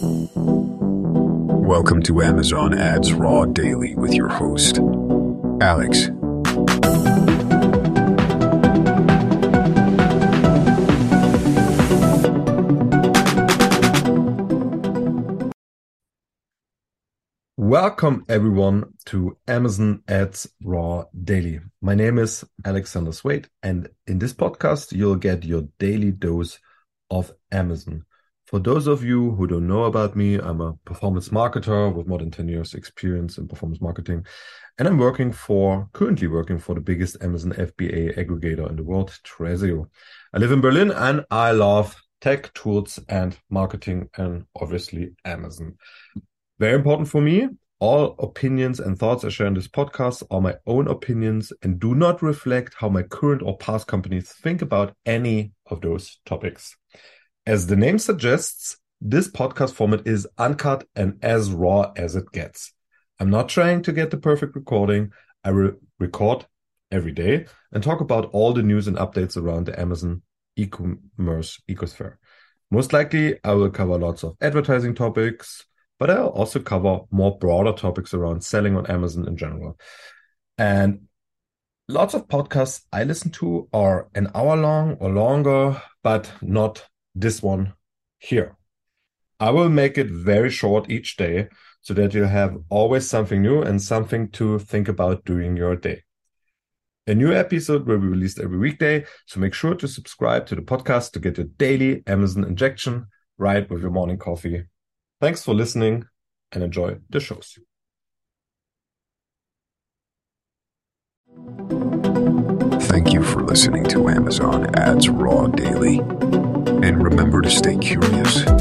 Welcome to Amazon Ads Raw Daily with your host, Alex. Welcome everyone to Amazon Ads Raw Daily. My name is Alexander Swade, and in this podcast, you'll get your daily dose of Amazon. For those of you who don't know about me, I'm a performance marketer with more than 10 years experience in performance marketing. And I'm working for, currently working for the biggest Amazon FBA aggregator in the world, Thrasio. I live in Berlin and I love tech, tools, and marketing, and obviously Amazon. Very important for me. All opinions and thoughts I share in this podcast are my own opinions and do not reflect how my current or past companies think about any of those topics. As the name suggests, this podcast format is uncut and as raw as it gets. I'm not trying to get the perfect recording. I re- record every day and talk about all the news and updates around the Amazon e-commerce ecosphere. Most likely, I will cover lots of advertising topics, but I'll also cover more broader topics around selling on Amazon in general. And lots of podcasts I listen to are an hour long or longer, but not this one here. I will make it very short each day so that you have always something new and something to think about during your day. A new episode will be released every weekday, so make sure to subscribe to the podcast to get your daily Amazon injection right with your morning coffee Thanks for listening and enjoy the shows. Thank you for listening to Amazon Ads Raw Daily. Stay curious.